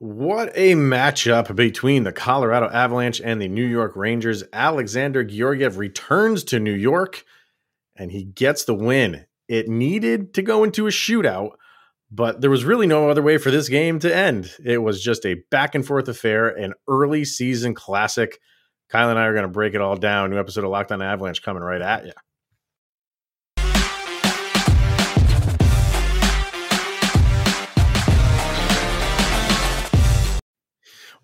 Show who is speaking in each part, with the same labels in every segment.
Speaker 1: What a matchup between the Colorado Avalanche and the New York Rangers. Alexander Georgiev returns to New York and he gets the win. It needed to go into a shootout, but there was really no other way for this game to end. It was just a back and forth affair, an early season classic. Kyle and I are going to break it all down. New episode of Locked On Avalanche coming right at you.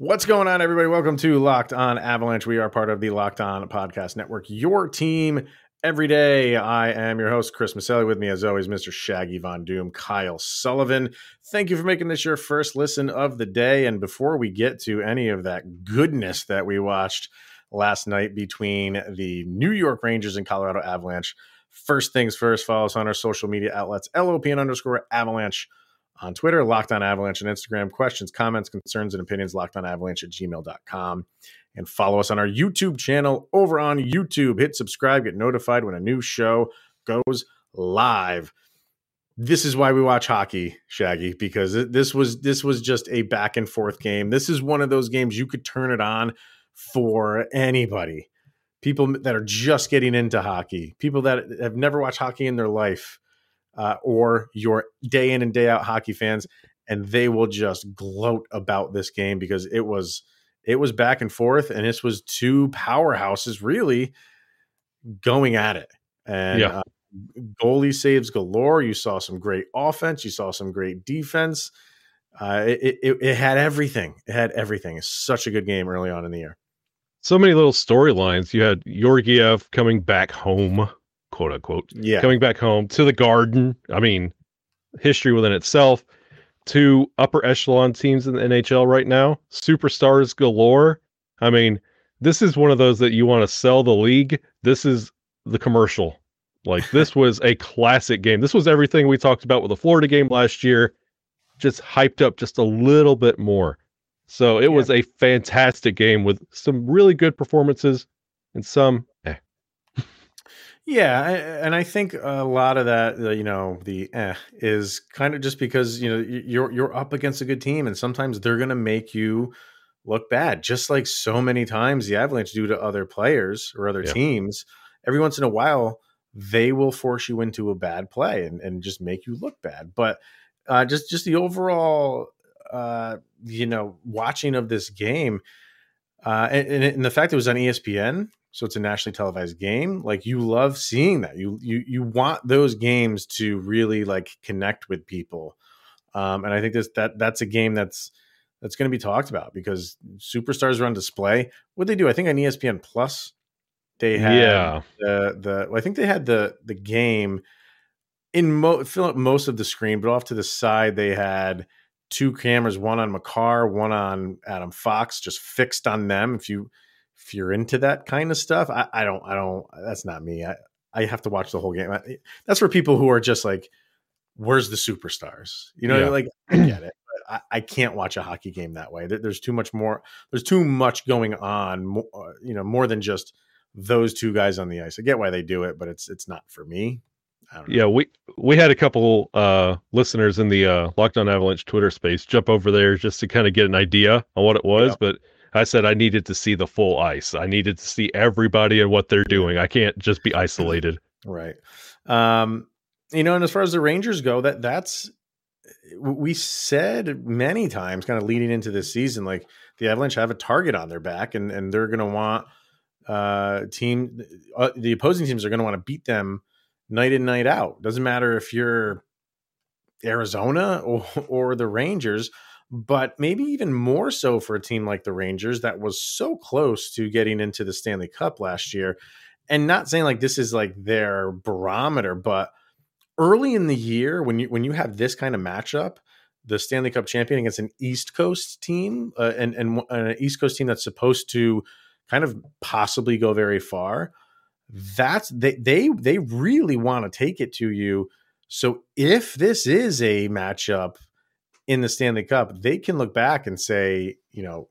Speaker 1: What's going on, everybody? Welcome to Locked On Avalanche. We are part of the Locked On Podcast Network, your team every day. I am your host, Chris Maselli. With me, as always, Mr. Shaggy Von Doom, Kyle Sullivan. Thank you for making this your first listen of the day. And before we get to any of that goodness that we watched last night between the New York Rangers and Colorado Avalanche, first things first, follow us on our social media outlets, LOPN underscore Avalanche on Twitter, Locked on Avalanche on Instagram. Questions, comments, concerns, and opinions, locked on avalanche at gmail.com. And follow us on our YouTube channel over on YouTube. Hit subscribe, get notified when a new show goes live. This is why we watch hockey, Shaggy, because this was this was just a back and forth game. This is one of those games you could turn it on for anybody. People that are just getting into hockey, people that have never watched hockey in their life uh, or your day in and day out hockey fans, and they will just gloat about this game because it was it was back and forth, and this was two powerhouses really going at it. And yeah. uh, goalie saves galore. You saw some great offense. You saw some great defense. Uh, it, it, it had everything. It had everything. It's such a good game early on in the year.
Speaker 2: So many little storylines. You had Georgiev coming back home quote unquote, yeah. coming back home to the garden. I mean, history within itself. To upper echelon teams in the NHL right now, superstars galore. I mean, this is one of those that you want to sell the league. This is the commercial. Like this was a classic game. This was everything we talked about with the Florida game last year, just hyped up just a little bit more. So it yeah. was a fantastic game with some really good performances and some
Speaker 1: yeah, and I think a lot of that, you know, the eh, is kind of just because you know you're you're up against a good team, and sometimes they're going to make you look bad, just like so many times the Avalanche do to other players or other yeah. teams. Every once in a while, they will force you into a bad play and, and just make you look bad. But uh, just just the overall, uh, you know, watching of this game, uh, and, and the fact it was on ESPN so it's a nationally televised game. Like you love seeing that. You you you want those games to really like connect with people. Um, and i think this that that's a game that's that's going to be talked about because superstars are on display. What they do? I think on espn plus they had yeah. the the well, i think they had the the game in mo- fill up most of the screen but off to the side they had two cameras one on makar one on adam fox just fixed on them. If you if you're into that kind of stuff, I, I don't, I don't, that's not me. I, I have to watch the whole game. I, that's for people who are just like, where's the superstars? You know, yeah. like I get it. But I, I, can't watch a hockey game that way. There's too much more. There's too much going on. Uh, you know, more than just those two guys on the ice. I get why they do it, but it's it's not for me.
Speaker 2: Yeah, we we had a couple uh, listeners in the uh, Locked On Avalanche Twitter space jump over there just to kind of get an idea on what it was, yeah. but I said I needed to see the full ice. I needed to see everybody and what they're doing. I can't just be isolated.
Speaker 1: Right. Um, you know, and as far as the Rangers go, that that's we said many times, kind of leading into this season, like the Avalanche have a target on their back, and and they're going to want uh team uh, the opposing teams are going to want to beat them night in night out. Doesn't matter if you're Arizona or or the Rangers but maybe even more so for a team like the Rangers that was so close to getting into the Stanley Cup last year. And not saying like this is like their barometer, but early in the year when you when you have this kind of matchup, the Stanley Cup champion against an East Coast team uh, and and an East Coast team that's supposed to kind of possibly go very far, that's they they they really want to take it to you. So if this is a matchup in the Stanley Cup, they can look back and say, you know,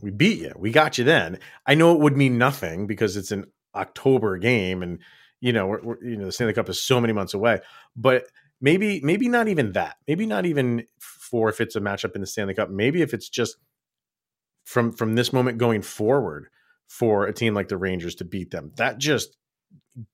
Speaker 1: we beat you. We got you then. I know it would mean nothing because it's an October game and you know, we're, we're, you know, the Stanley Cup is so many months away, but maybe maybe not even that. Maybe not even for if it's a matchup in the Stanley Cup. Maybe if it's just from from this moment going forward for a team like the Rangers to beat them. That just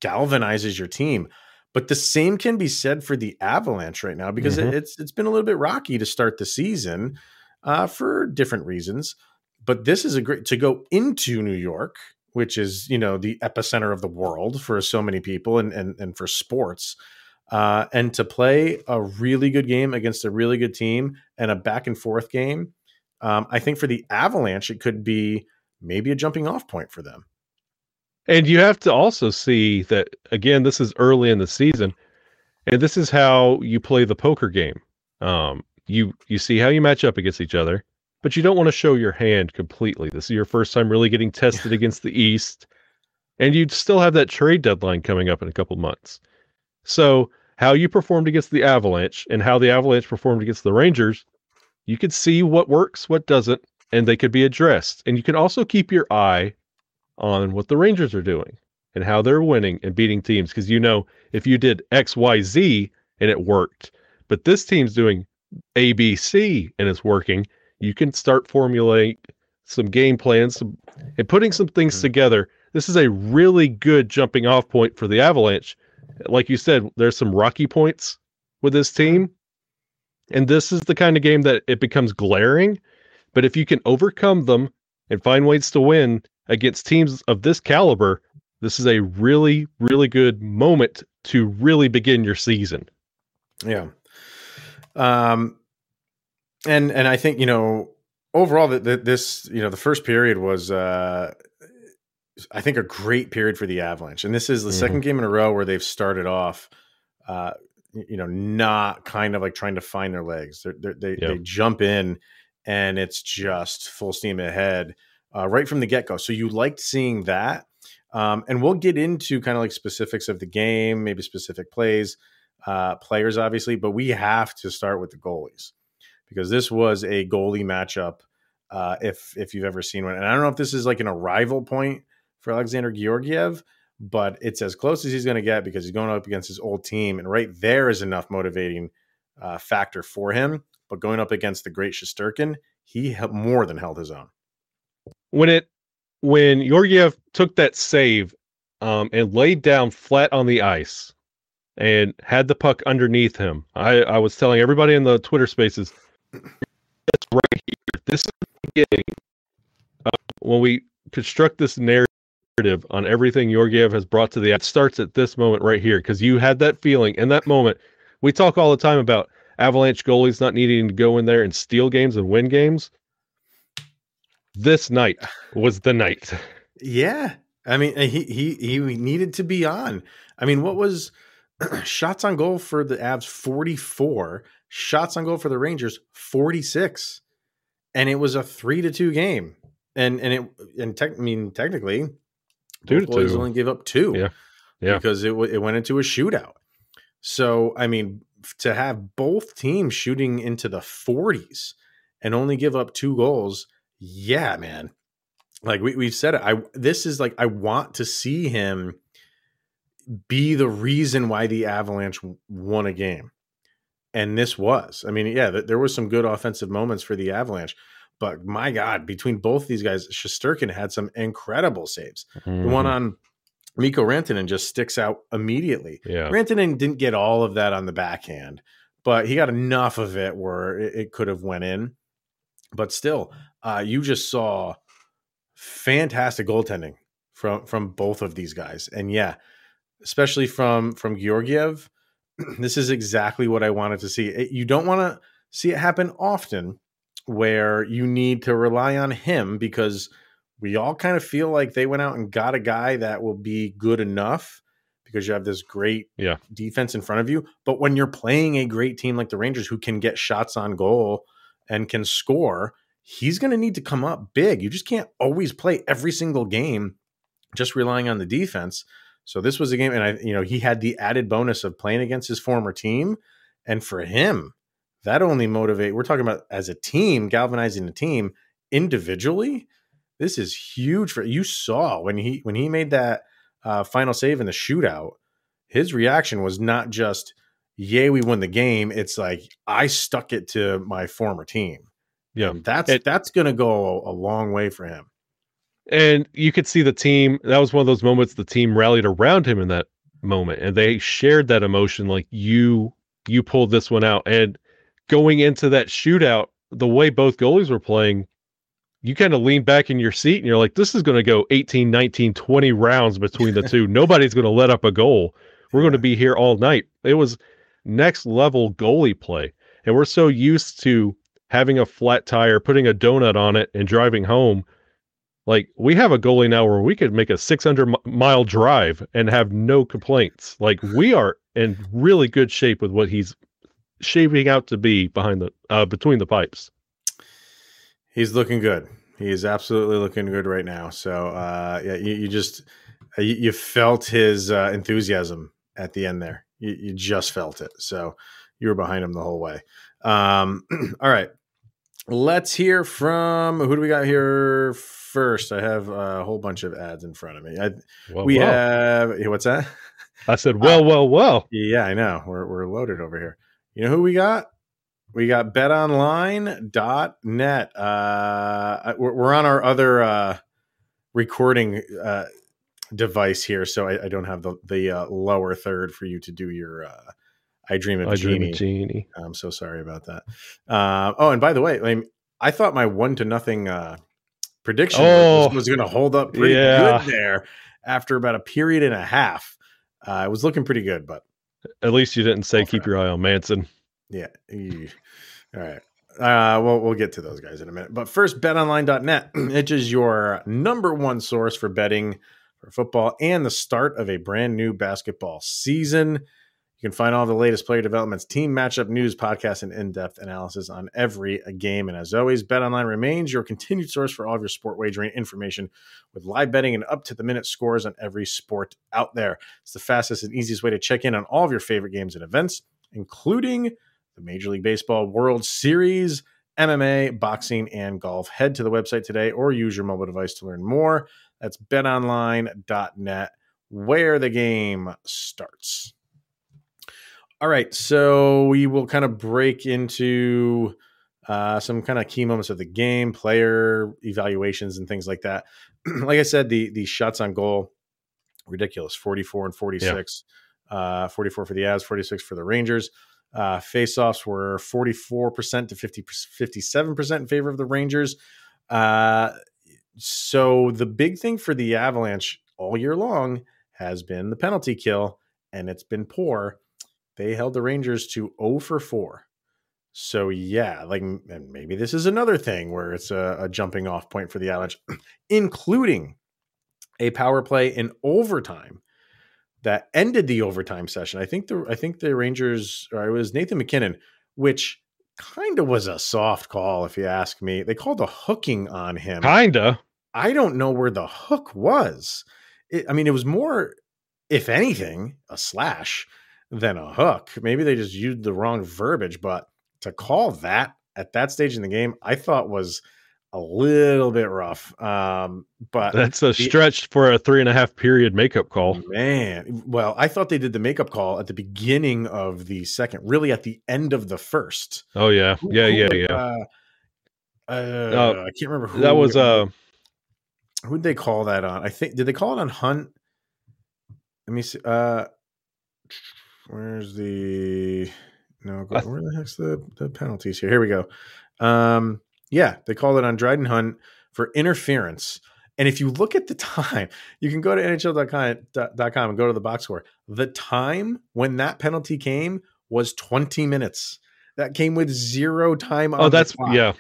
Speaker 1: galvanizes your team. But the same can be said for the Avalanche right now because mm-hmm. it's it's been a little bit rocky to start the season uh, for different reasons. But this is a great to go into New York, which is you know the epicenter of the world for so many people and and, and for sports. Uh, and to play a really good game against a really good team and a back and forth game, um, I think for the Avalanche, it could be maybe a jumping off point for them.
Speaker 2: And you have to also see that again, this is early in the season, and this is how you play the poker game. Um, you you see how you match up against each other, but you don't want to show your hand completely. This is your first time really getting tested against the East, and you'd still have that trade deadline coming up in a couple months. So how you performed against the Avalanche and how the Avalanche performed against the Rangers, you could see what works, what doesn't, and they could be addressed. And you can also keep your eye on what the Rangers are doing and how they're winning and beating teams. Because you know, if you did X, Y, Z and it worked, but this team's doing A, B, C and it's working, you can start formulating some game plans some, and putting some things mm-hmm. together. This is a really good jumping off point for the Avalanche. Like you said, there's some rocky points with this team. And this is the kind of game that it becomes glaring. But if you can overcome them and find ways to win, against teams of this caliber, this is a really, really good moment to really begin your season.
Speaker 1: Yeah. Um, and and I think you know overall that this you know the first period was uh, I think a great period for the Avalanche, and this is the mm-hmm. second game in a row where they've started off. Uh, you know, not kind of like trying to find their legs. They're, they're, they yep. they jump in, and it's just full steam ahead uh, right from the get go. So you liked seeing that. Um, and we'll get into kind of like specifics of the game, maybe specific plays, uh, players, obviously, but we have to start with the goalies because this was a goalie matchup. Uh, if if you've ever seen one, and I don't know if this is like an arrival point for Alexander Georgiev, but it's as close as he's going to get because he's going up against his old team, and right there is enough motivating uh, factor for him. But going up against the great Shesterkin, he more than held his own
Speaker 2: when it when Georgiev took that save um, and laid down flat on the ice and had the puck underneath him, I, I was telling everybody in the Twitter spaces, that's right here. This is the beginning uh, when we construct this narrative on everything Georgiev has brought to the it starts at this moment right here because you had that feeling in that moment. We talk all the time about Avalanche goalies not needing to go in there and steal games and win games this night was the night.
Speaker 1: Yeah. I mean, he he he needed to be on. I mean, what was shots on goal for the Avs 44, shots on goal for the Rangers 46. And it was a 3 to 2 game. And and it and tech, I mean technically two boys two. only gave up 2.
Speaker 2: Yeah. Yeah.
Speaker 1: Because it it went into a shootout. So, I mean, to have both teams shooting into the 40s and only give up two goals yeah, man. Like we we've said it. I this is like I want to see him be the reason why the Avalanche won a game. And this was. I mean, yeah, there was some good offensive moments for the Avalanche, but my God, between both these guys, Shesterkin had some incredible saves. Mm-hmm. The one mm-hmm. on Mikko Rantanen just sticks out immediately.
Speaker 2: Yeah.
Speaker 1: Rantanen didn't get all of that on the backhand, but he got enough of it where it, it could have went in. But still, uh, you just saw fantastic goaltending from from both of these guys, and yeah, especially from from Georgiev. This is exactly what I wanted to see. It, you don't want to see it happen often, where you need to rely on him because we all kind of feel like they went out and got a guy that will be good enough because you have this great
Speaker 2: yeah.
Speaker 1: defense in front of you. But when you're playing a great team like the Rangers who can get shots on goal and can score, he's going to need to come up big. You just can't always play every single game just relying on the defense. So this was a game, and I, you know, he had the added bonus of playing against his former team, and for him, that only motivate. We're talking about as a team, galvanizing the team individually. This is huge for you. Saw when he when he made that uh, final save in the shootout, his reaction was not just yay, we won the game. It's like I stuck it to my former team.
Speaker 2: Yeah,
Speaker 1: and that's it, that's going to go a, a long way for him.
Speaker 2: And you could see the team. That was one of those moments the team rallied around him in that moment, and they shared that emotion. Like you, you pulled this one out, and going into that shootout, the way both goalies were playing, you kind of lean back in your seat and you're like, this is going to go 18, 19, 20 rounds between the two. Nobody's going to let up a goal. We're going to be here all night. It was next level goalie play. And we're so used to having a flat tire, putting a donut on it, and driving home. Like we have a goalie now where we could make a 600 mile drive and have no complaints. Like we are in really good shape with what he's shaping out to be behind the uh, between the pipes.
Speaker 1: He's looking good. He is absolutely looking good right now. So uh, yeah, you, you just uh, you, you, felt his uh, enthusiasm at the end there. You, you, just felt it. So you were behind him the whole way. Um, all right, let's hear from who do we got here first? I have a whole bunch of ads in front of me. I, well, we well. have what's that?
Speaker 2: I said, well, uh, well, well.
Speaker 1: Yeah, I know. We're we're loaded over here. You know who we got? We got betonline.net. Uh, we're on our other uh, recording uh, device here, so I, I don't have the, the uh, lower third for you to do your uh, I Dream of I Genie. Dream of Genie. I'm so sorry about that. Uh, oh, and by the way, I, mean, I thought my one to nothing uh, prediction oh, was, going to hold up pretty yeah. good there after about a period and a half. Uh, it was looking pretty good, but
Speaker 2: at least you didn't say keep your eye on Manson.
Speaker 1: Yeah. All right. Uh, well, we'll get to those guys in a minute. But first, betonline.net, which is your number one source for betting for football and the start of a brand new basketball season. You can find all the latest player developments, team matchup news, podcasts, and in-depth analysis on every game. And as always, BetOnline remains your continued source for all of your sport wagering information with live betting and up-to-the-minute scores on every sport out there. It's the fastest and easiest way to check in on all of your favorite games and events, including – the Major League Baseball World Series, MMA, boxing, and golf. Head to the website today or use your mobile device to learn more. That's betonline.net, where the game starts. All right, so we will kind of break into uh, some kind of key moments of the game, player evaluations, and things like that. like I said, the the shots on goal, ridiculous, forty four and forty six. Yeah. Uh, 44 for the Avs, 46 for the Rangers. Uh, faceoffs were 44% to 50, 57% in favor of the Rangers. Uh, so the big thing for the Avalanche all year long has been the penalty kill, and it's been poor. They held the Rangers to 0 for 4. So yeah, like and maybe this is another thing where it's a, a jumping off point for the Avalanche, including a power play in overtime that ended the overtime session. I think the I think the Rangers or it was Nathan MacKinnon, which kind of was a soft call if you ask me. They called a hooking on him.
Speaker 2: Kinda.
Speaker 1: I don't know where the hook was. It, I mean, it was more, if anything, a slash than a hook. Maybe they just used the wrong verbiage, but to call that at that stage in the game, I thought was a little bit rough. Um, but
Speaker 2: that's a stretch for a three and a half period makeup call.
Speaker 1: Man, well, I thought they did the makeup call at the beginning of the second, really at the end of the first.
Speaker 2: Oh yeah, yeah, yeah, yeah.
Speaker 1: Uh, uh, I can't remember
Speaker 2: who that was. Uh,
Speaker 1: who'd they call that on? I think did they call it on Hunt? Let me see. Uh, where's the no? Go, where the heck's the the penalties here? Here we go. Um, yeah, they called it on Dryden Hunt for interference. And if you look at the time, you can go to NHL.com and go to the box score. The time when that penalty came was 20 minutes. That came with zero time
Speaker 2: Oh, that's yeah.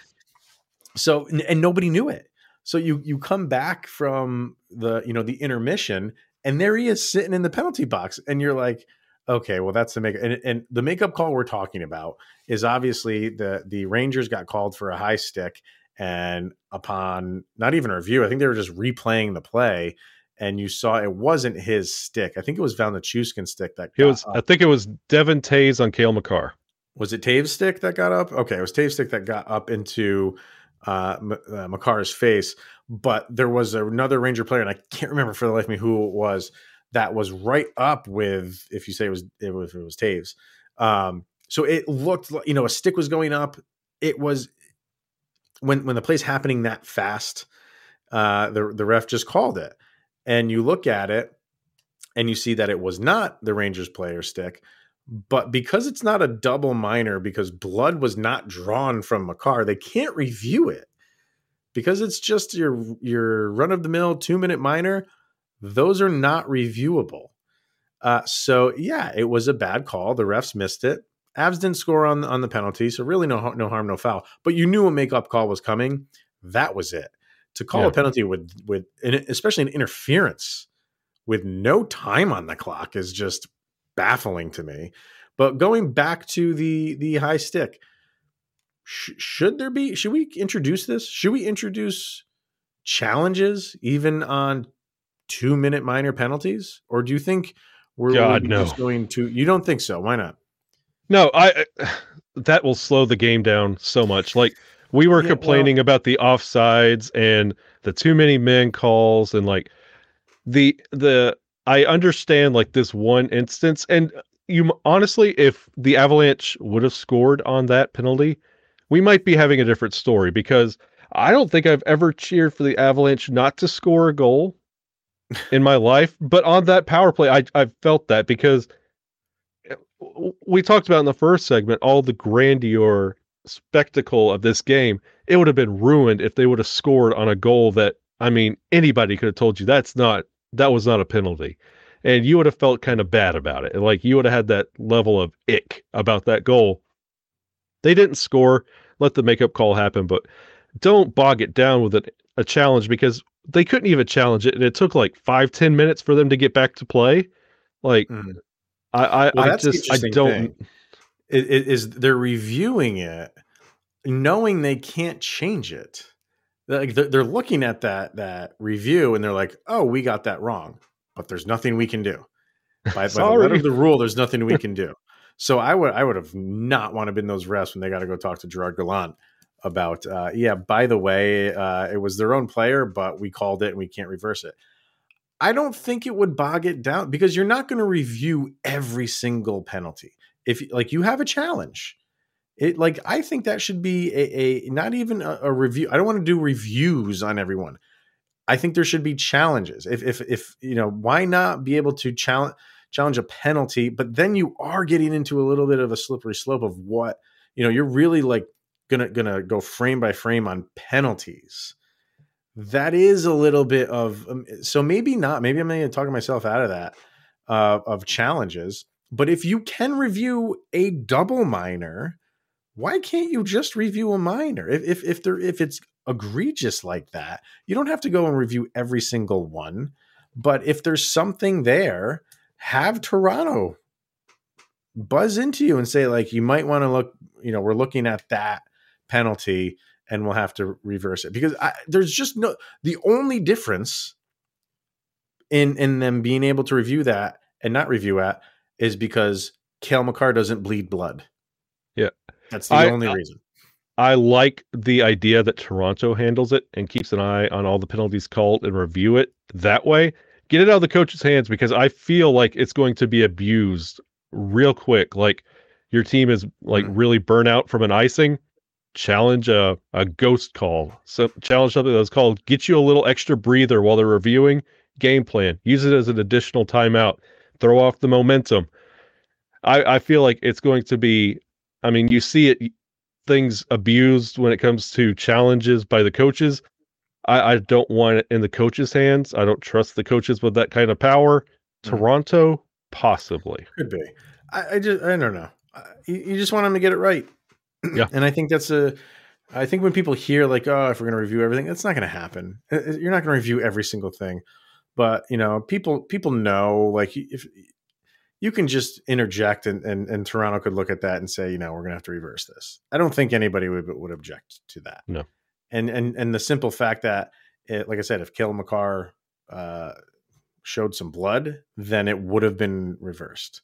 Speaker 1: So and nobody knew it. So you you come back from the you know the intermission and there he is sitting in the penalty box and you're like Okay, well, that's the make and, and the makeup call we're talking about is obviously the the Rangers got called for a high stick, and upon not even a review, I think they were just replaying the play, and you saw it wasn't his stick. I think it was Val Nichushkin's stick that
Speaker 2: it was. Up. I think it was Devon Toews on Cale Makar.
Speaker 1: Was it Toews' stick that got up? Okay, it was Toews' stick that got up into uh, uh, Makar's face, but there was another Ranger player, and I can't remember for the life of me who it was that was right up with if you say it was was, it was Toews Um, so it looked like you know a stick was going up. It was when when the play's happening that fast. Uh, the the ref just called it, and you look at it, and you see that it was not the Rangers player stick, but because it's not a double minor, because blood was not drawn from Makar, they can't review it because it's just your your run of the mill two minute minor. Those are not reviewable. Uh, so yeah, it was a bad call. The refs missed it. Avs didn't score on on the penalty, so really no no harm, no foul. But you knew a makeup call was coming. That was it. To call yeah. a penalty with with especially an interference with no time on the clock is just baffling to me. But going back to the the high stick, sh- should there be? Should we introduce this? Should we introduce challenges even on two minute minor penalties, or do you think we're,
Speaker 2: God, no.
Speaker 1: just going to? You don't think so? Why not?
Speaker 2: No, I. That will slow the game down so much. Like we were yeah, complaining well, about the offsides and the too many men calls and like the the I understand like this one instance and you honestly if the Avalanche would have scored on that penalty, we might be having a different story because I don't think I've ever cheered for the Avalanche not to score a goal in my life, but on that power play I I felt that because eh, we talked about in the first segment all the grandeur spectacle of this game. It would have been ruined if they would have scored on a goal that I mean anybody could have told you that's not that was not a penalty. And you would have felt kind of bad about it. Like you would have had that level of ick about that goal. They didn't score, let the makeup call happen, but don't bog it down with a, a challenge because they couldn't even challenge it. And it took like five, ten minutes for them to get back to play. Like mm. I, I, well, I just, I don't.
Speaker 1: It, it is they're reviewing it, knowing they can't change it. Like they're, they're looking at that that review and they're like, "Oh, we got that wrong," but there's nothing we can do. By, by the letter of the rule, there's nothing we can do. So I would I would have not want to been those refs when they got to go talk to Gerard Gallant about uh, yeah. By the way, uh, it was their own player, but we called it and we can't reverse it. I don't think it would bog it down because you're not going to review every single penalty. If like you have a challenge, it like I think that should be a, a not even a, a review. I don't want to do reviews on everyone. I think there should be challenges. If if if you know, why not be able to challenge challenge a penalty? But then you are getting into a little bit of a slippery slope of what you know. You're really like gonna gonna go frame by frame on penalties. That is a little bit of um, so maybe not maybe i'm going to talk myself out of that uh, of challenges but if you can review a double minor why can't you just review a minor? If if if there if it's egregious like that you don't have to go and review every single one but if there's something there have toronto buzz into you and say like you might want to look you know we're looking at that penalty and we'll have to reverse it because I, there's just no the only difference in in them being able to review that and not review that is because Cale Makar doesn't bleed blood.
Speaker 2: Yeah,
Speaker 1: that's the I, only reason.
Speaker 2: I like the idea that Toronto handles it and keeps an eye on all the penalties called and review it that way. Get it out of the coach's hands because I feel like it's going to be abused real quick. Like your team is like mm-hmm. really burnt out from an icing challenge a, a ghost call. So challenge something that's called get you a little extra breather while they're reviewing game plan. Use it as an additional timeout. Throw off the momentum. I, I feel like it's going to be I mean, you see it things abused when it comes to challenges by the coaches. I, I don't want it in the coaches' hands. I don't trust the coaches with that kind of power. Mm. Toronto, possibly.
Speaker 1: Could be. I, I just I don't know. You, you just want them to get it right.
Speaker 2: Yeah.
Speaker 1: And I think that's a, I think when people hear like, oh, if we're going to review everything, that's not going to happen. You're not going to review every single thing, but you know, people people know like if you can just interject and, and and Toronto could look at that and say, you know, we're going to have to reverse this. I don't think anybody would would object to that.
Speaker 2: No.
Speaker 1: And and and the simple fact that, it, like I said, if Cale Makar uh, showed some blood, then it would have been reversed.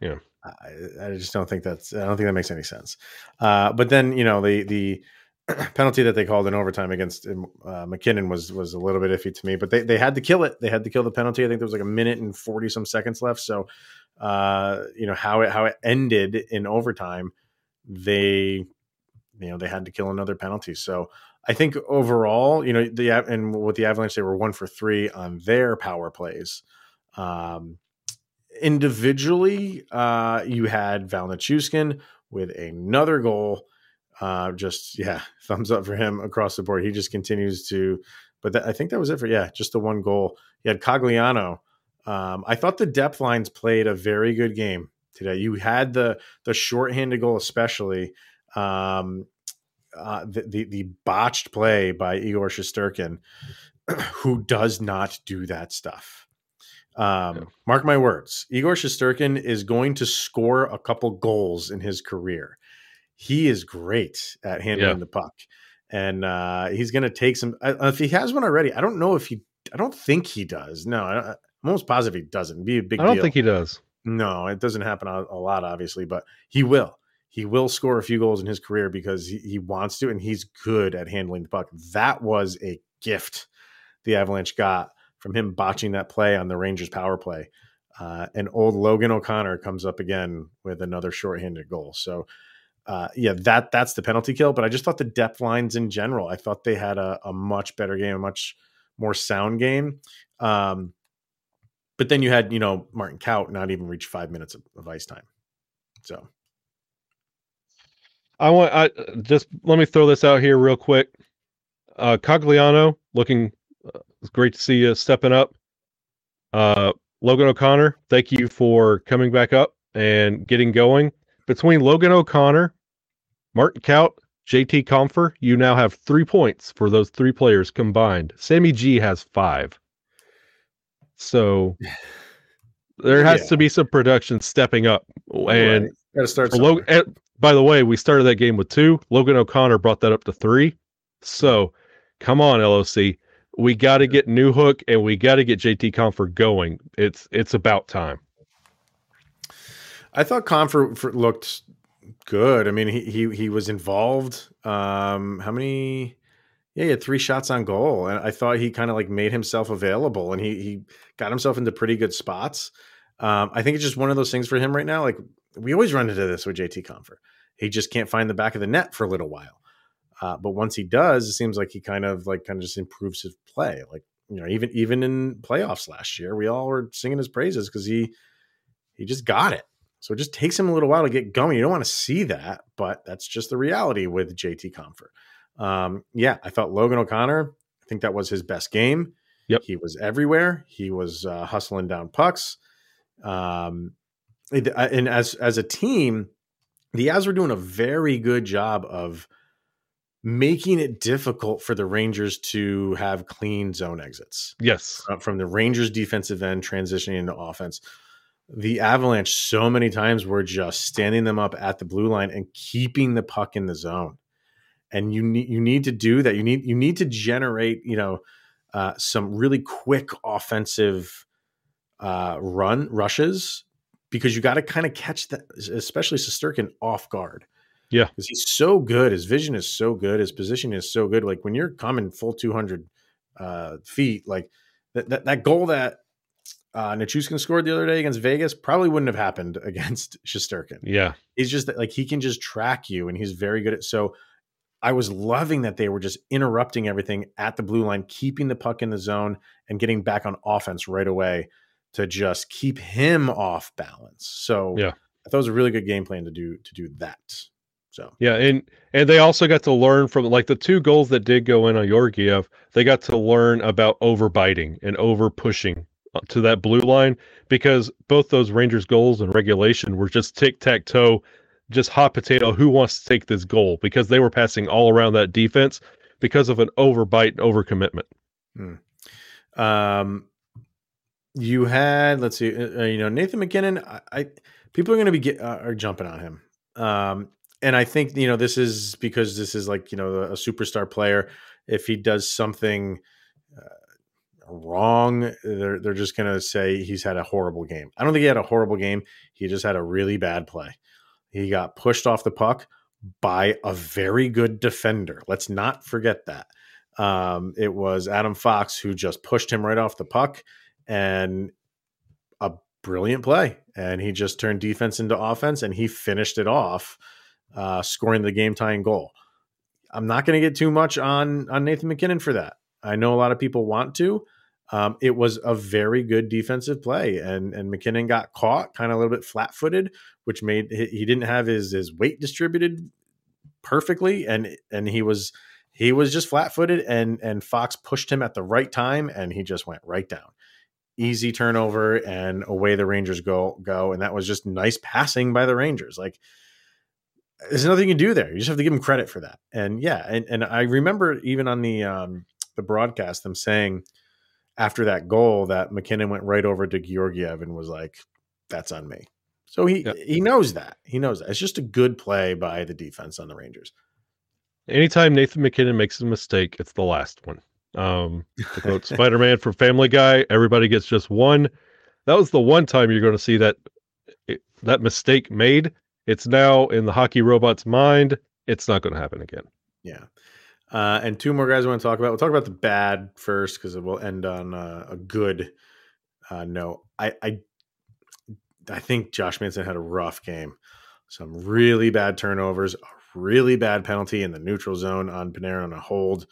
Speaker 2: Yeah.
Speaker 1: I, I, just don't think that's I don't think that makes any sense. Uh, but then you know the the penalty that they called in overtime against um, uh, MacKinnon was was a little bit iffy to me. But they they had to kill it. They had to kill the penalty. I think there was like a minute and forty some seconds left. So uh, you know how it how it ended in overtime, they you know they had to kill another penalty. So I think overall, you know, the and with the Avalanche, they were one for three on their power plays. Um, individually, uh, you had Val Nichushkin with another goal. Uh, just yeah, thumbs up for him across the board. He just continues to, but that, I think that was it for yeah, just the one goal. He had Cogliano. Um, I thought the depth lines played a very good game today. You had the the shorthanded goal, especially um, uh, the, the, the botched play by Igor Shesterkin, who does not do that stuff. Um, mark my words, Igor Shesterkin is going to score a couple goals in his career. He is great at handling yeah. the puck, and uh, he's going to take some. Uh, if he has one already, I don't know if he. I don't think he does. No, I, am almost positive he doesn't. It'd be a big.
Speaker 2: I don't
Speaker 1: deal.
Speaker 2: think he does.
Speaker 1: No, it doesn't happen a, a lot, obviously, but he will he will score a few goals in his career because he, he wants to and he's good at handling the puck. That was a gift the Avalanche got from him botching that play on the Rangers power play. Uh, and old Logan O'Connor comes up again with another shorthanded goal. So, uh, yeah, that that's the penalty kill. But I just thought the depth lines in general, I thought they had a, a much better game, a much more sound game. Um, but then you had, you know, Martin Kaut not even reach five minutes of, of ice time. So
Speaker 2: I want I just let me throw this out here real quick. Uh Cogliano looking it's great to see you stepping up. Uh Logan O'Connor, thank you for coming back up and getting going. Between Logan O'Connor, Martin Kaut, JT Compher, you now have three points for those three players combined. Sammy G has five. So there has yeah. to be some production stepping up. And right.
Speaker 1: got to start.
Speaker 2: Logan, by the way, we started that game with two. Logan O'Connor brought that up to three. So come on, LOC. We got to get Newhook and we got to get JT Compher going. It's it's about time.
Speaker 1: I thought Compher looked good. I mean, he he he was involved. Um, how many? Yeah, he had three shots on goal, and I thought he kind of like made himself available, and he he got himself into pretty good spots. Um, I think it's just one of those things for him right now. Like we always run into this with JT Compher. He just can't find the back of the net for a little while. Uh, but once he does, it seems like he kind of like kind of just improves his play. Like you know, even even in playoffs last year, we all were singing his praises because he he just got it. So it just takes him a little while to get going. You don't want to see that, but that's just the reality with JT Compher. Um, yeah, I thought Logan O'Connor. I think that was his best game.
Speaker 2: Yep,
Speaker 1: he was everywhere. He was uh, hustling down pucks. Um, and as as a team, the Avs were doing a very good job of making it difficult for the Rangers to have clean zone exits.
Speaker 2: Yes,
Speaker 1: uh, from the Rangers defensive end transitioning into offense. The Avalanche so many times were just standing them up at the blue line and keeping the puck in the zone. And you need you need to do that. You need you need to generate you know uh, some really quick offensive uh, run rushes because you got to kind of catch that, especially Shesterkin off guard.
Speaker 2: Yeah,
Speaker 1: because he's so good. His vision is so good. His position is so good. Like when you're coming full 200 uh, feet, like that, that, that goal that uh, Nichushkin scored the other day against Vegas probably wouldn't have happened against Shesterkin.
Speaker 2: Yeah,
Speaker 1: he's just like he can just track you, and he's very good at. So I was loving that they were just interrupting everything at the blue line, keeping the puck in the zone, and getting back on offense right away to just keep him off balance. So
Speaker 2: yeah,
Speaker 1: I thought it was a really good game plan to do to do that. So
Speaker 2: yeah, and and they also got to learn from like the two goals that did go in on Georgiev. They got to learn about overbiting and over pushing uh, to that blue line because both those Rangers goals and regulation were just tic tac toe, just hot potato. Who wants to take this goal? Because they were passing all around that defense because of an overbite and overcommitment.
Speaker 1: Hmm. Um, you had let's see, uh, uh, you know Nathan MacKinnon. I, I people are going to be get, uh, are jumping on him, um, and I think you know this is because this is like you know a, superstar player. If he does something uh, wrong, they're they're just to say he's had a horrible game. I don't think he had a horrible game. He just had a really bad play. He got pushed off the puck by a very good defender. Let's not forget that. Um, it was Adam Fox who just pushed him right off the puck and a brilliant play, and he just turned defense into offense, and he finished it off, uh, scoring the game tying goal. I'm not going to get too much on on Nathan MacKinnon for that. I know a lot of people want to. Um, it was a very good defensive play, and and MacKinnon got caught kind of a little bit flat footed, which made he didn't have his his weight distributed perfectly, and and he was he was just flat footed, and and Fox pushed him at the right time, and he just went right down. Easy turnover, and away the Rangers go go, and that was just nice passing by the Rangers. Like there's nothing you can do there. You just have to give him credit for that. And yeah, and, and I remember even on the um, the broadcast them saying after that goal that MacKinnon went right over to Georgiev and was like, "That's on me." So he he knows that. He knows that. It's just a good play by the defense on the Rangers.
Speaker 2: Anytime Nathan MacKinnon makes a mistake, it's the last one. Um, to quote Spider Man from Family Guy, everybody gets just one. That was the one time you're going to see that that mistake made. It's now in the hockey robot's mind. It's not going to happen again.
Speaker 1: Yeah. Uh, and two more guys I want to talk about. We'll talk about the bad first because it will end on uh, a good uh, note. I, I I think Josh Manson had a rough game. Some really bad turnovers, a really bad penalty in the neutral zone on Panarin on a hold.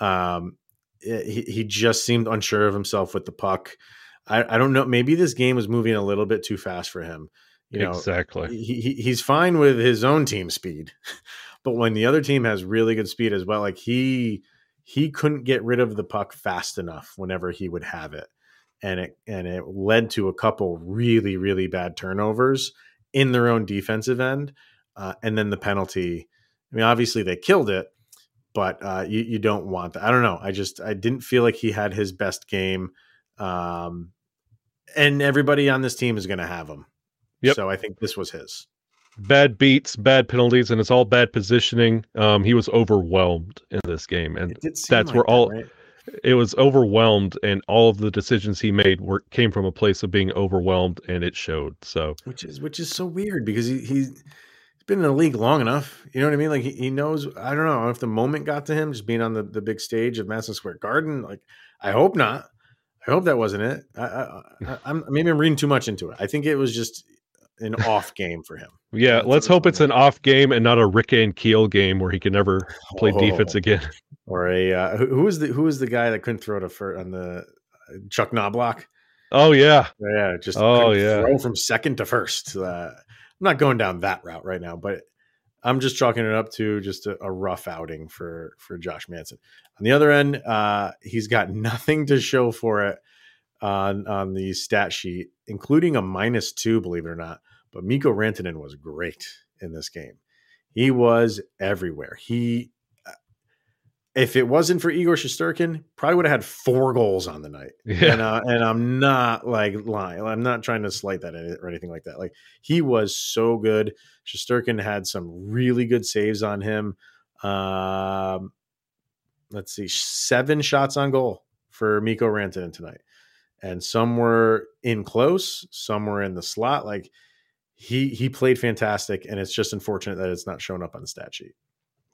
Speaker 1: Um, it, he, he just seemed unsure of himself with the puck. I, I don't know. Maybe this game was moving a little bit too fast for him. You know,
Speaker 2: exactly.
Speaker 1: He, he, he's fine with his own team speed, but when the other team has really good speed as well, like he he couldn't get rid of the puck fast enough whenever he would have it, and it and it led to a couple really really bad turnovers in their own defensive end, uh, and then the penalty. I mean, obviously they killed it, but uh, you you don't want that. I don't know. I just I didn't feel like he had his best game, um, and everybody on this team is going to have him. Yep. So I think this was his
Speaker 2: bad beats, bad penalties, and it's all bad positioning. Um, he was overwhelmed in this game, and that's like where that, all right? it was overwhelmed, and all of the decisions he made were came from a place of being overwhelmed, and it showed. So,
Speaker 1: which is which is so weird because he he's been in the league long enough. You know what I mean? Like he, he knows. I don't know if the moment got to him, just being on the the big stage of Madison Square Garden. Like I hope not. I hope that wasn't it. I, I, I'm maybe I'm reading too much into it. I think it was just an off game for him.
Speaker 2: Yeah, That's let's hope it's an off game and not a Rick Ankiel game where he can never play oh, defense again.
Speaker 1: Or a uh, who, was the who was the guy that couldn't throw to on the uh, Chuck Knoblauch?
Speaker 2: Oh yeah,
Speaker 1: yeah, just oh yeah, throw from second to first. Uh, I'm not going down that route right now, but I'm just chalking it up to just a, a rough outing for for Josh Manson. On the other end, uh, he's got nothing to show for it on on the stat sheet, including a minus two, believe it or not. But Mikko Rantanen was great in this game. He was everywhere. He, uh, if it wasn't for Igor Shesterkin, probably would have had four goals on the night. Yeah. And, uh, and I'm not like lying. I'm not trying to slight that or anything like that. Like he was so good. Shesterkin had some really good saves on him. Um, let's see, seven shots on goal for Mikko Rantanen tonight. And some were in close, some were in the slot. Like he he played fantastic, and it's just unfortunate that it's not shown up on the stat sheet.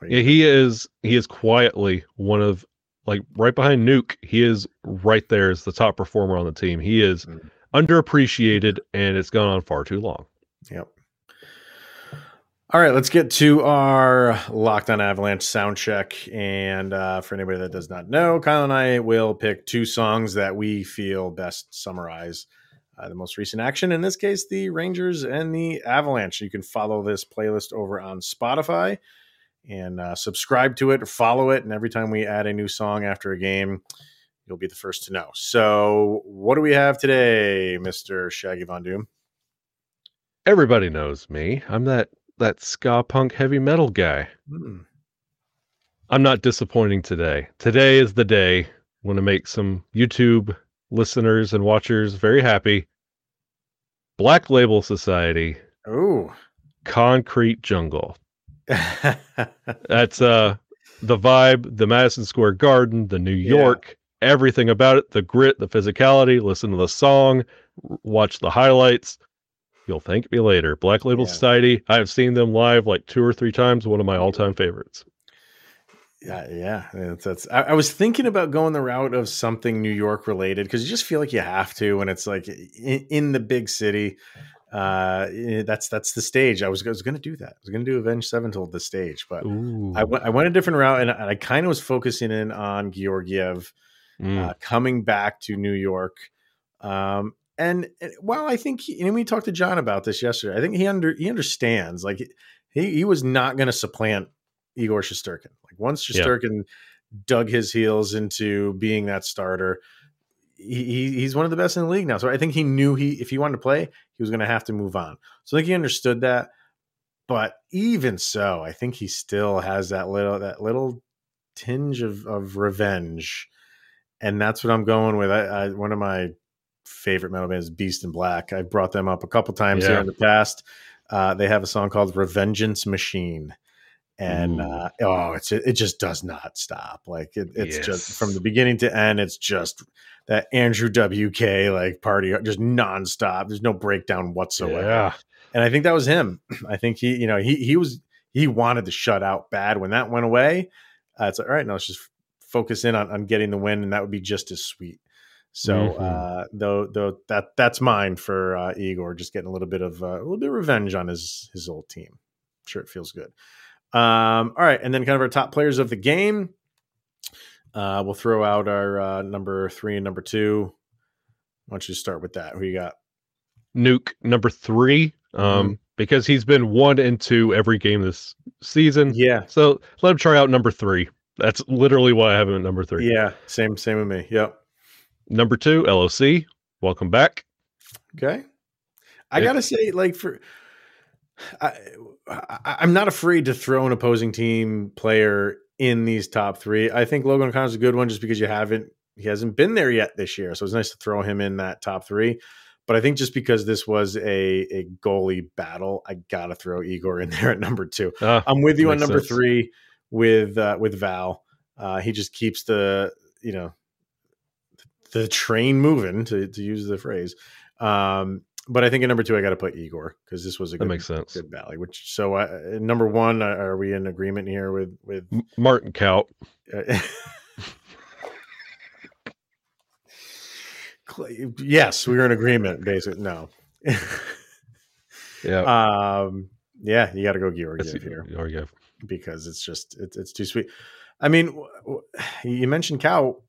Speaker 2: Yeah, he is he is quietly one of like right behind Nuke. He is right there as the top performer on the team. He is mm-hmm. underappreciated, and it's gone on far too long.
Speaker 1: Yep. All right, let's get to our Locked on Avalanche sound check. And uh, for anybody that does not know, Kyle and I will pick two songs that we feel best summarize uh, the most recent action. In this case, the Rangers and the Avalanche. You can follow this playlist over on Spotify and uh, subscribe to it follow it. And every time we add a new song after a game, you'll be the first to know. So, what do we have today, Mister Shaggy Von Doom?
Speaker 2: Everybody knows me. I'm that that ska punk heavy metal guy. Mm. I'm not disappointing today. Today is the day. I want to make some YouTube listeners and watchers very happy. Black Label Society.
Speaker 1: Oh.
Speaker 2: Concrete Jungle. That's uh the vibe, the Madison Square Garden, the New York, yeah. everything about it, the grit, the physicality, listen to the song, watch the highlights. You'll thank me later. Black Label yeah. Society. I've seen them live like two or three times, one of my all time favorites.
Speaker 1: Yeah, yeah. That's, that's I, I, was thinking about going the route of something New York related because you just feel like you have to when it's like in, in the big city. Uh, eh, that's that's the stage. I was I was going to do that. I was going to do Avenged Sevenfold the stage, but I went went a different route, and I, I kind of was focusing in on Georgiev mm. uh, coming back to New York. Um, and, and well, I think he, and we talked to John about this yesterday. I think he under he understands like he he was not going to supplant Igor Shesterkin. Like once Shesterkin yeah. dug his heels into being that starter, he, he's one of the best in the league now. So I think he knew he if he wanted to play, he was going to have to move on. So I think he understood that. But even so, I think he still has that little that little tinge of of revenge, and that's what I'm going with. I, I one of my favorite metal bands, Beast in Black. I've brought them up a couple times yeah. here in the past. Uh, they have a song called "Revengeance Machine." and uh, oh, it's it just does not stop. Like it, it's yes. just from the beginning to end. It's just that Andrew WK like party, just nonstop. There's no breakdown whatsoever. Yeah. And I think that was him. I think he, you know, he he was he wanted to shut out bad when that went away. Uh, it's like all right, now let's just focus in on, on getting the win, and that would be just as sweet. So mm-hmm. uh, though though that that's mine for uh, Igor, just getting a little bit of uh, a little bit of revenge on his his old team. I'm sure, it feels good. Um, all right, and then kind of our top players of the game. Uh, we'll throw out our uh, number three and number two. Why don't you start with that? Who you got?
Speaker 2: Nuke number three, um, mm-hmm. because he's been one and two every game this season.
Speaker 1: Yeah.
Speaker 2: So let him try out number three. That's literally why I have him at number three.
Speaker 1: Yeah, same same with me. Yep.
Speaker 2: Number two, LOC. Welcome back.
Speaker 1: Okay. I gotta say, like for I, I, am not afraid to throw an opposing team player in these top three. I think Logan O'Connor's a good one just because you haven't he hasn't been there yet this year, so it's nice to throw him in that top three. But I think just because this was a a goalie battle, I gotta throw Igor in there at number two. Uh, I'm with you on number sense. three with uh, with Val. Uh, he just keeps the you know the train moving to to use the phrase. Um, but I think at number two, I got to put Igor because this was a
Speaker 2: that
Speaker 1: good,
Speaker 2: makes sense.
Speaker 1: good valley. Which so uh, number one, uh, are we in agreement here with with
Speaker 2: Martin Kaut? Uh,
Speaker 1: yes, we were in agreement. Basically, no.
Speaker 2: yeah.
Speaker 1: Um. Yeah, you got to go Georgiev here.
Speaker 2: Georgiev
Speaker 1: because it's just it's it's too sweet. I mean, you mentioned Kaut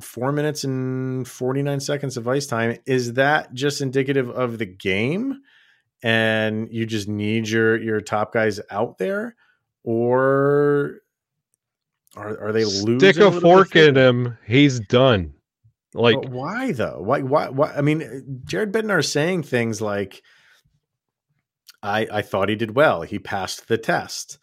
Speaker 1: four minutes and 49 seconds of ice time. Is that just indicative of the game? And you just need your your top guys out there, or are are they losing?
Speaker 2: Stick a, a fork in him. He's done. Like
Speaker 1: but why though? Why why why? I mean, Jared Bednar is saying things like, "I I thought he did well. He passed the test."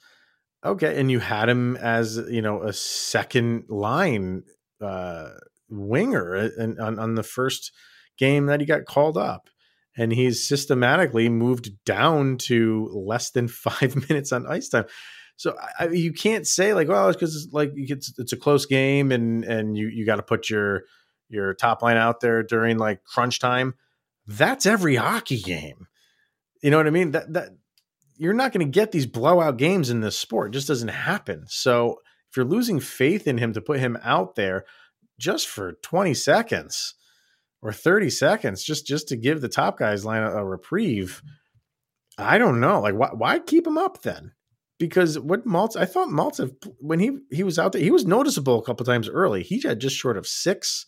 Speaker 1: Okay, and you had him as you know a second line uh, winger and on, on the first game that he got called up and he's systematically moved down to less than five minutes on ice time. So I, you can't say like, well, it's because like it's it's a close game and and you you got to put your your top line out there during like crunch time. That's every hockey game. You know what I mean? That that you're not going to get these blowout games in this sport. It just doesn't happen. So if you're losing faith in him to put him out there just for 20 seconds or 30 seconds, just just to give the top guys line a, a reprieve, I don't know. Like why why keep him up then? Because what Maltz, I thought Maltz, when he he was out there, he was noticeable a couple times early. He had just short of six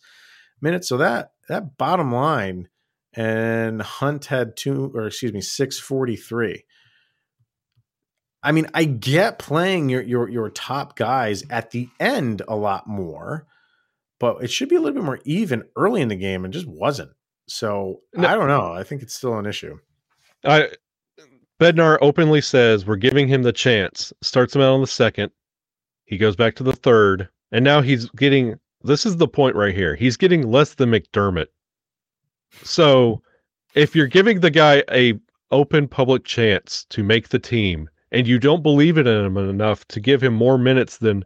Speaker 1: minutes. So that that bottom line, and Hunt had two, or excuse me, six forty three. I mean, I get playing your your your top guys at the end a lot more, but it should be a little bit more even early in the game and just wasn't. So no, I don't know. I think it's still an issue.
Speaker 2: I Bednar openly says we're giving him the chance. Starts him out on the second. He goes back to the third, and now he's getting. This is the point right here. He's getting less than MacDermid. So, if you're giving the guy a open public chance to make the team, and you don't believe in him enough to give him more minutes than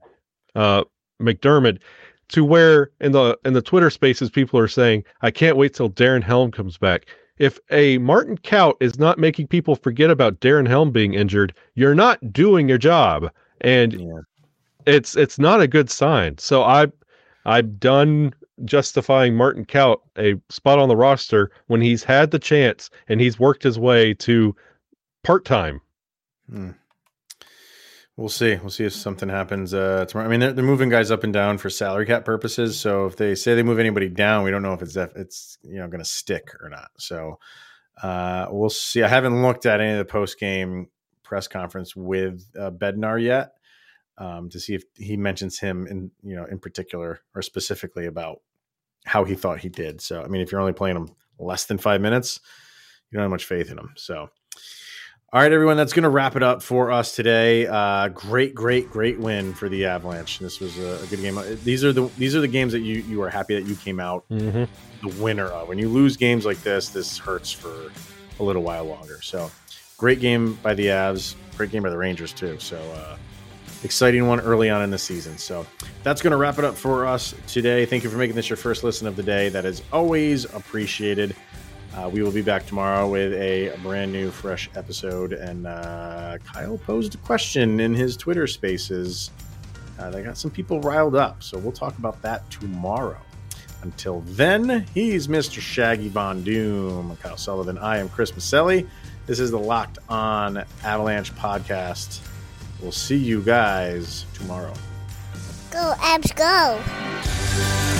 Speaker 2: uh, MacDermid, to where in the in the Twitter spaces people are saying, I can't wait till Darren Helm comes back. If a Martin Kaut is not making people forget about Darren Helm being injured, you're not doing your job. And yeah. it's it's not a good sign. So I I've done justifying Martin Kaut a spot on the roster when he's had the chance and he's worked his way to part time. Hmm.
Speaker 1: We'll see. We'll see if something happens uh, tomorrow. I mean, they're, they're moving guys up and down for salary cap purposes. So if they say they move anybody down, we don't know if it's it's you know going to stick or not. So uh, we'll see. I haven't looked at any of the post game press conference with uh, Bednar yet um, to see if he mentions him in you know in particular or specifically about how he thought he did. So I mean, if you're only playing him less than five minutes, you don't have much faith in him. So all right, everyone, that's going to wrap it up for us today. Uh, great, great, great win for the Avalanche. This was a, a, good game. These are the these are the games that you you are happy that you came out mm-hmm. the winner of. When you lose games like this, this hurts for a little while longer. So, great game by the Avs. Great game by the Rangers too. So, uh, exciting one early on in the season. So, that's going to wrap it up for us today. Thank you for making this your first listen of the day. That is always appreciated. Uh, we will be back tomorrow with a brand new, fresh episode. And uh, Kyle posed a question in his Twitter spaces. Uh, they got some people riled up. So we'll talk about that tomorrow. Until then, he's Mr. Shaggy Von Doom, Kyle Sullivan. I am Chris Maselli. This is the Locked On Avalanche podcast. We'll see you guys tomorrow.
Speaker 3: Go, Avs, go.